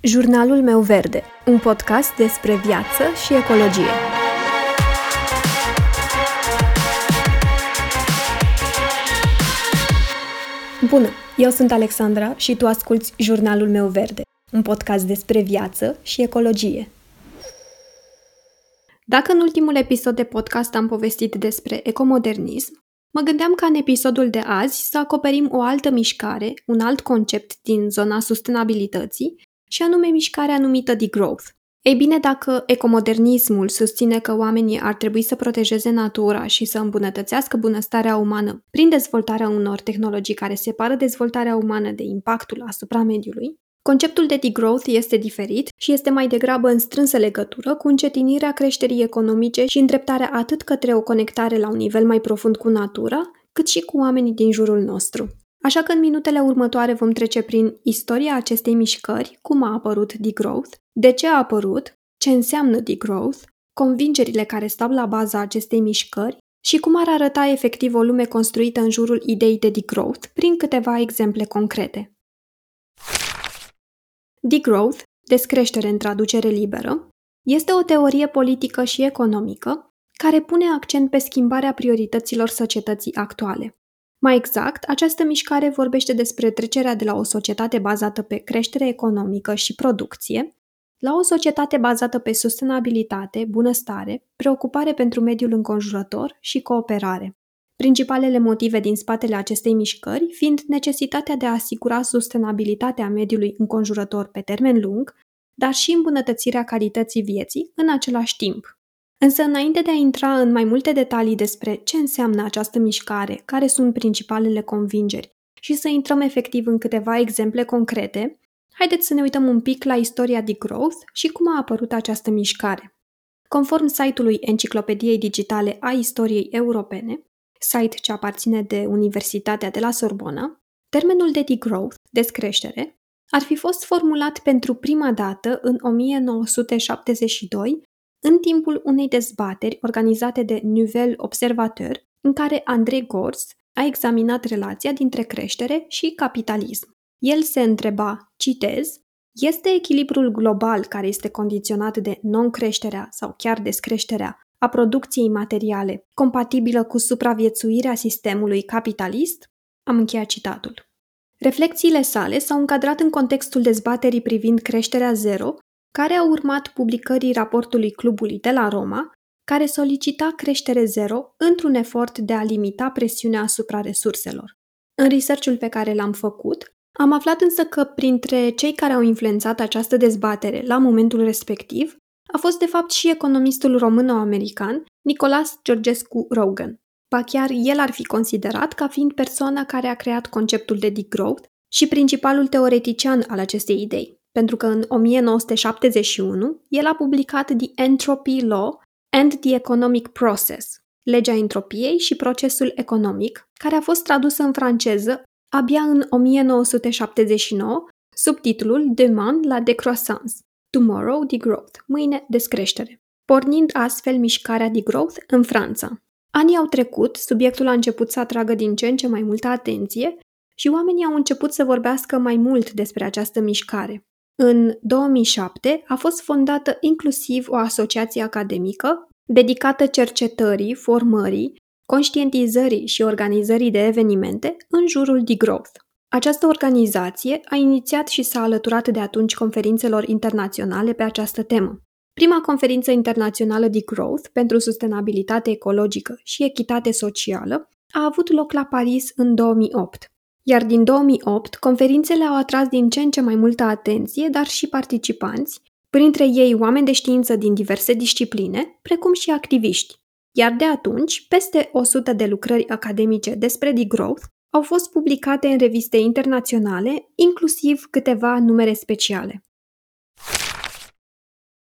Jurnalul meu verde, un podcast despre viață și ecologie. Bună, eu sunt Alexandra și tu asculți Jurnalul meu verde, un podcast despre viață și ecologie. Dacă în ultimul episod de podcast am povestit despre ecomodernism, mă gândeam ca în episodul de azi să acoperim o altă mișcare, un alt concept din zona sustenabilității și anume mișcarea numită degrowth. Ei bine, dacă ecomodernismul susține că oamenii ar trebui să protejeze natura și să îmbunătățească bunăstarea umană prin dezvoltarea unor tehnologii care separă dezvoltarea umană de impactul asupra mediului, conceptul de degrowth este diferit și este mai degrabă în strânsă legătură cu încetinirea creșterii economice și îndreptarea atât către o conectare la un nivel mai profund cu natura, cât și cu oamenii din jurul nostru. Așa că în minutele următoare vom trece prin istoria acestei mișcări, cum a apărut degrowth, de ce a apărut, ce înseamnă degrowth, convingerile care stau la baza acestei mișcări și cum ar arăta efectiv o lume construită în jurul ideii de degrowth, prin câteva exemple concrete. Degrowth, descreștere în traducere liberă, este o teorie politică și economică care pune accent pe schimbarea priorităților societății actuale. Mai exact, această mișcare vorbește despre trecerea de la o societate bazată pe creștere economică și producție la o societate bazată pe sustenabilitate, bunăstare, preocupare pentru mediul înconjurător și cooperare. Principalele motive din spatele acestei mișcări fiind necesitatea de a asigura sustenabilitatea mediului înconjurător pe termen lung, dar și îmbunătățirea calității vieții în același timp. Însă, înainte de a intra în mai multe detalii despre ce înseamnă această mișcare, care sunt principalele convingeri și să intrăm efectiv în câteva exemple concrete, haideți să ne uităm un pic la istoria de growth și cum a apărut această mișcare. Conform site-ului Enciclopediei Digitale a Istoriei Europene, site ce aparține de Universitatea de la Sorbona, termenul de degrowth, descreștere, ar fi fost formulat pentru prima dată în 1972 în timpul unei dezbateri organizate de Nouvel Observateur, în care André Gors a examinat relația dintre creștere și capitalism. El se întreba, citez, este echilibrul global care este condiționat de non-creșterea sau chiar descreșterea a producției materiale compatibilă cu supraviețuirea sistemului capitalist? Am încheiat citatul. Reflexiile sale s-au încadrat în contextul dezbaterii privind creșterea zero care a urmat publicării raportului clubului de la Roma, care solicita creștere zero într-un efort de a limita presiunea asupra resurselor. În researchul pe care l-am făcut, am aflat însă că printre cei care au influențat această dezbatere la momentul respectiv a fost de fapt și economistul român-american Nicolas Georgescu Rogan. Ba chiar el ar fi considerat ca fiind persoana care a creat conceptul de degrowth și principalul teoretician al acestei idei pentru că în 1971 el a publicat The Entropy Law and the Economic Process, legea entropiei și procesul economic, care a fost tradusă în franceză abia în 1979 sub titlul Demain la décroissance, Tomorrow Degrowth, mâine descreștere, pornind astfel mișcarea degrowth în Franța. Anii au trecut, subiectul a început să atragă din ce în ce mai multă atenție și oamenii au început să vorbească mai mult despre această mișcare. În 2007 a fost fondată inclusiv o asociație academică dedicată cercetării, formării, conștientizării și organizării de evenimente în jurul degrowth. Această organizație a inițiat și s-a alăturat de atunci conferințelor internaționale pe această temă. Prima conferință internațională de growth pentru sustenabilitate ecologică și echitate socială a avut loc la Paris în 2008 iar din 2008 conferințele au atras din ce în ce mai multă atenție, dar și participanți, printre ei oameni de știință din diverse discipline, precum și activiști. Iar de atunci, peste 100 de lucrări academice despre degrowth au fost publicate în reviste internaționale, inclusiv câteva numere speciale.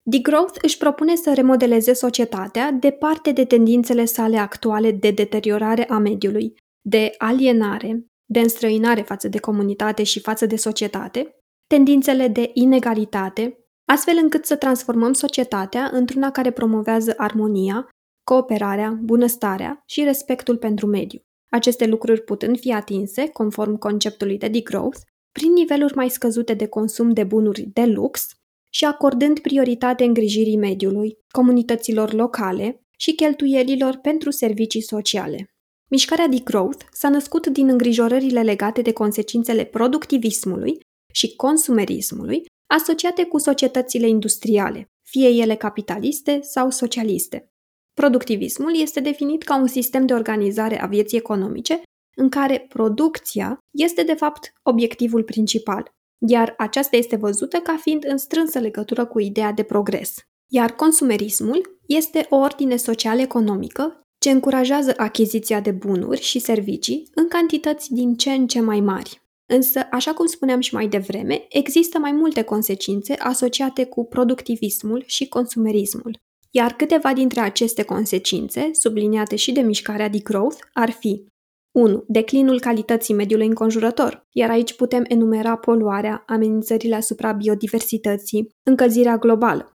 Degrowth își propune să remodeleze societatea departe de tendințele sale actuale de deteriorare a mediului, de alienare, de înstrăinare față de comunitate și față de societate, tendințele de inegalitate, astfel încât să transformăm societatea într-una care promovează armonia, cooperarea, bunăstarea și respectul pentru mediu. Aceste lucruri putând fi atinse, conform conceptului de degrowth, prin niveluri mai scăzute de consum de bunuri de lux și acordând prioritate îngrijirii mediului, comunităților locale și cheltuielilor pentru servicii sociale. Mișcarea Degrowth s-a născut din îngrijorările legate de consecințele productivismului și consumerismului asociate cu societățile industriale, fie ele capitaliste sau socialiste. Productivismul este definit ca un sistem de organizare a vieții economice în care producția este de fapt obiectivul principal, iar aceasta este văzută ca fiind în strânsă legătură cu ideea de progres. Iar consumerismul este o ordine social-economică ce încurajează achiziția de bunuri și servicii în cantități din ce în ce mai mari. Însă, așa cum spuneam și mai devreme, există mai multe consecințe asociate cu productivismul și consumerismul. Iar câteva dintre aceste consecințe, subliniate și de mișcarea de growth, ar fi 1. Declinul calității mediului înconjurător, iar aici putem enumera poluarea, amenințările asupra biodiversității, încălzirea globală.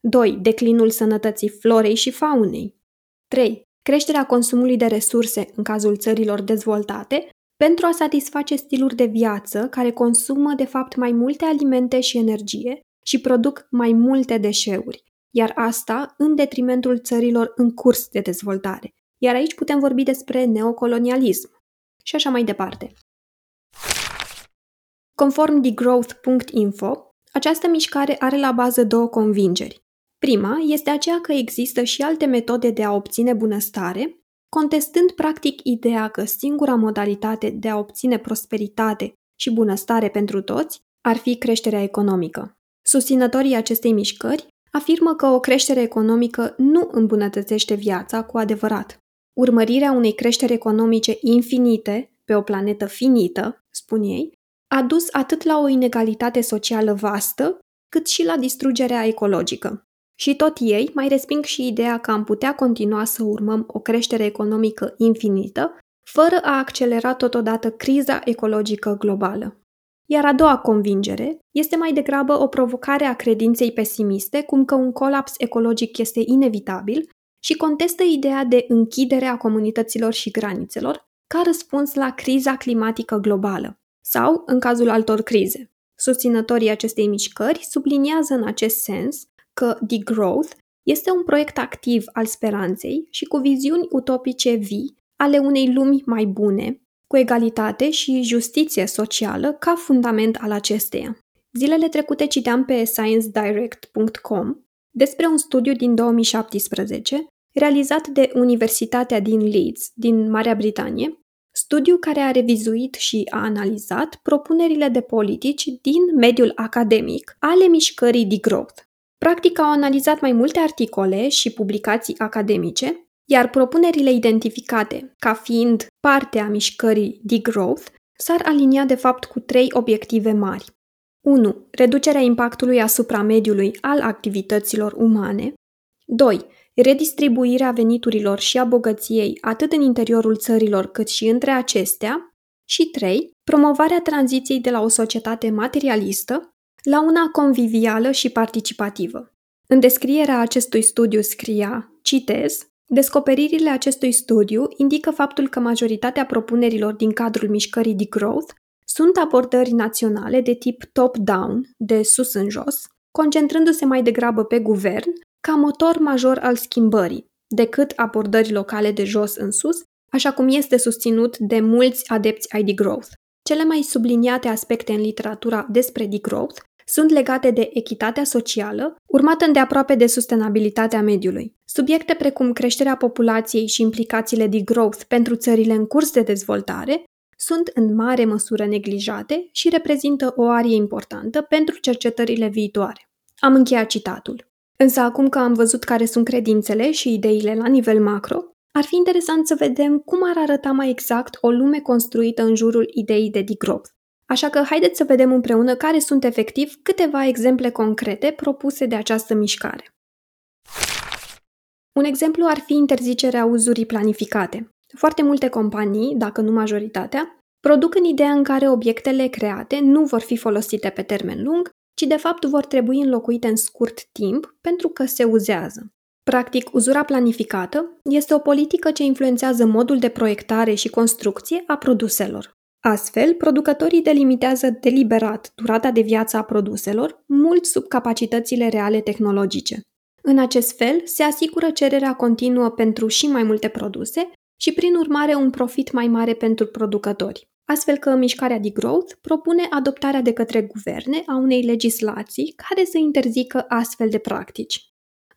2. Declinul sănătății florei și faunei. 3. Creșterea consumului de resurse în cazul țărilor dezvoltate pentru a satisface stiluri de viață care consumă de fapt mai multe alimente și energie și produc mai multe deșeuri, iar asta în detrimentul țărilor în curs de dezvoltare. Iar aici putem vorbi despre neocolonialism și așa mai departe. Conform degrowth.info, această mișcare are la bază două convingeri. Prima este aceea că există și alte metode de a obține bunăstare, contestând practic ideea că singura modalitate de a obține prosperitate și bunăstare pentru toți ar fi creșterea economică. Susținătorii acestei mișcări afirmă că o creștere economică nu îmbunătățește viața cu adevărat. Urmărirea unei creșteri economice infinite pe o planetă finită, spun ei, a dus atât la o inegalitate socială vastă, cât și la distrugerea ecologică. Și tot ei mai resping și ideea că am putea continua să urmăm o creștere economică infinită, fără a accelera totodată criza ecologică globală. Iar a doua convingere este mai degrabă o provocare a credinței pesimiste, cum că un colaps ecologic este inevitabil și contestă ideea de închidere a comunităților și granițelor ca răspuns la criza climatică globală sau în cazul altor crize. Susținătorii acestei mișcări subliniază în acest sens că The Growth este un proiect activ al speranței și cu viziuni utopice vii ale unei lumi mai bune, cu egalitate și justiție socială ca fundament al acesteia. Zilele trecute citeam pe sciencedirect.com despre un studiu din 2017 realizat de Universitatea din Leeds, din Marea Britanie, studiu care a revizuit și a analizat propunerile de politici din mediul academic ale mișcării de growth. Practic au analizat mai multe articole și publicații academice, iar propunerile identificate ca fiind parte a mișcării degrowth s-ar alinia de fapt cu trei obiective mari. 1. Reducerea impactului asupra mediului al activităților umane. 2. Redistribuirea veniturilor și a bogăției atât în interiorul țărilor cât și între acestea. Și 3. Promovarea tranziției de la o societate materialistă la una convivială și participativă. În descrierea acestui studiu scria, citez, Descoperirile acestui studiu indică faptul că majoritatea propunerilor din cadrul mișcării de growth sunt abordări naționale de tip top-down, de sus în jos, concentrându-se mai degrabă pe guvern ca motor major al schimbării, decât abordări locale de jos în sus, așa cum este susținut de mulți adepți ai degrowth. Cele mai subliniate aspecte în literatura despre degrowth sunt legate de echitatea socială, urmată îndeaproape de sustenabilitatea mediului. Subiecte precum creșterea populației și implicațiile de growth pentru țările în curs de dezvoltare sunt în mare măsură neglijate și reprezintă o arie importantă pentru cercetările viitoare. Am încheiat citatul. Însă acum că am văzut care sunt credințele și ideile la nivel macro, ar fi interesant să vedem cum ar arăta mai exact o lume construită în jurul ideii de degrowth. Așa că haideți să vedem împreună care sunt efectiv câteva exemple concrete propuse de această mișcare. Un exemplu ar fi interzicerea uzurii planificate. Foarte multe companii, dacă nu majoritatea, produc în ideea în care obiectele create nu vor fi folosite pe termen lung, ci de fapt vor trebui înlocuite în scurt timp pentru că se uzează. Practic, uzura planificată este o politică ce influențează modul de proiectare și construcție a produselor. Astfel, producătorii delimitează deliberat durata de viață a produselor, mult sub capacitățile reale tehnologice. În acest fel, se asigură cererea continuă pentru și mai multe produse și, prin urmare, un profit mai mare pentru producători. Astfel că mișcarea de growth propune adoptarea de către guverne a unei legislații care să interzică astfel de practici.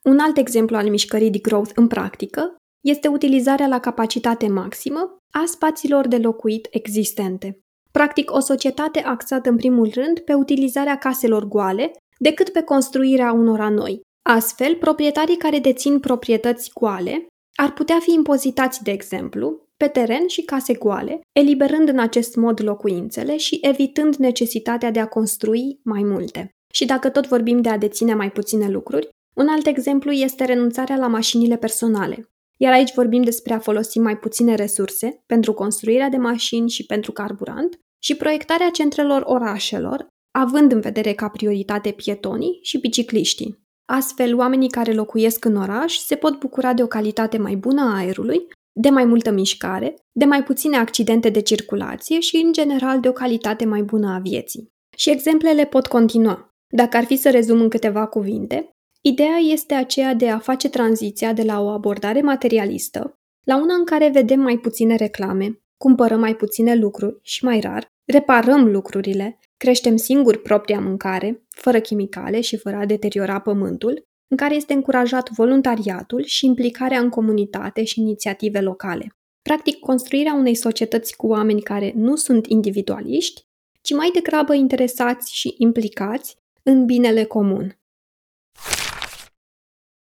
Un alt exemplu al mișcării de growth în practică este utilizarea la capacitate maximă a spațiilor de locuit existente. Practic, o societate axată în primul rând pe utilizarea caselor goale decât pe construirea unora noi. Astfel, proprietarii care dețin proprietăți goale ar putea fi impozitați, de exemplu, pe teren și case goale, eliberând în acest mod locuințele și evitând necesitatea de a construi mai multe. Și dacă tot vorbim de a deține mai puține lucruri, un alt exemplu este renunțarea la mașinile personale. Iar aici vorbim despre a folosi mai puține resurse pentru construirea de mașini și pentru carburant și proiectarea centrelor orașelor, având în vedere ca prioritate pietonii și bicicliștii. Astfel, oamenii care locuiesc în oraș se pot bucura de o calitate mai bună a aerului, de mai multă mișcare, de mai puține accidente de circulație și, în general, de o calitate mai bună a vieții. Și exemplele pot continua. Dacă ar fi să rezum în câteva cuvinte, ideea este aceea de a face tranziția de la o abordare materialistă la una în care vedem mai puține reclame, cumpărăm mai puține lucruri și mai rar, reparăm lucrurile, creștem singuri propria mâncare, fără chimicale și fără a deteriora pământul, în care este încurajat voluntariatul și implicarea în comunitate și inițiative locale. Practic, construirea unei societăți cu oameni care nu sunt individualiști, ci mai degrabă interesați și implicați în binele comun.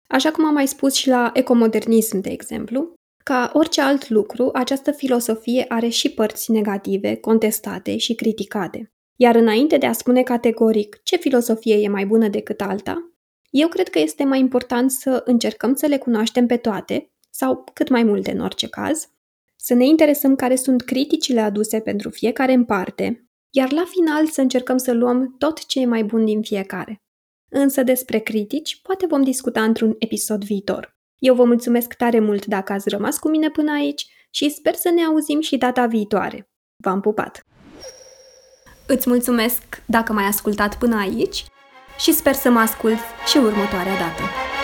Așa cum am mai spus și la ecomodernism, de exemplu, ca orice alt lucru, această filosofie are și părți negative, contestate și criticate. Iar înainte de a spune categoric ce filosofie e mai bună decât alta, eu cred că este mai important să încercăm să le cunoaștem pe toate, sau cât mai multe în orice caz, să ne interesăm care sunt criticile aduse pentru fiecare în parte, iar la final să încercăm să luăm tot ce e mai bun din fiecare. Însă despre critici poate vom discuta într-un episod viitor. Eu vă mulțumesc tare mult dacă ați rămas cu mine până aici și sper să ne auzim și data viitoare. V-am pupat! Îți mulțumesc dacă m-ai ascultat până aici și sper să mă ascult și următoarea dată.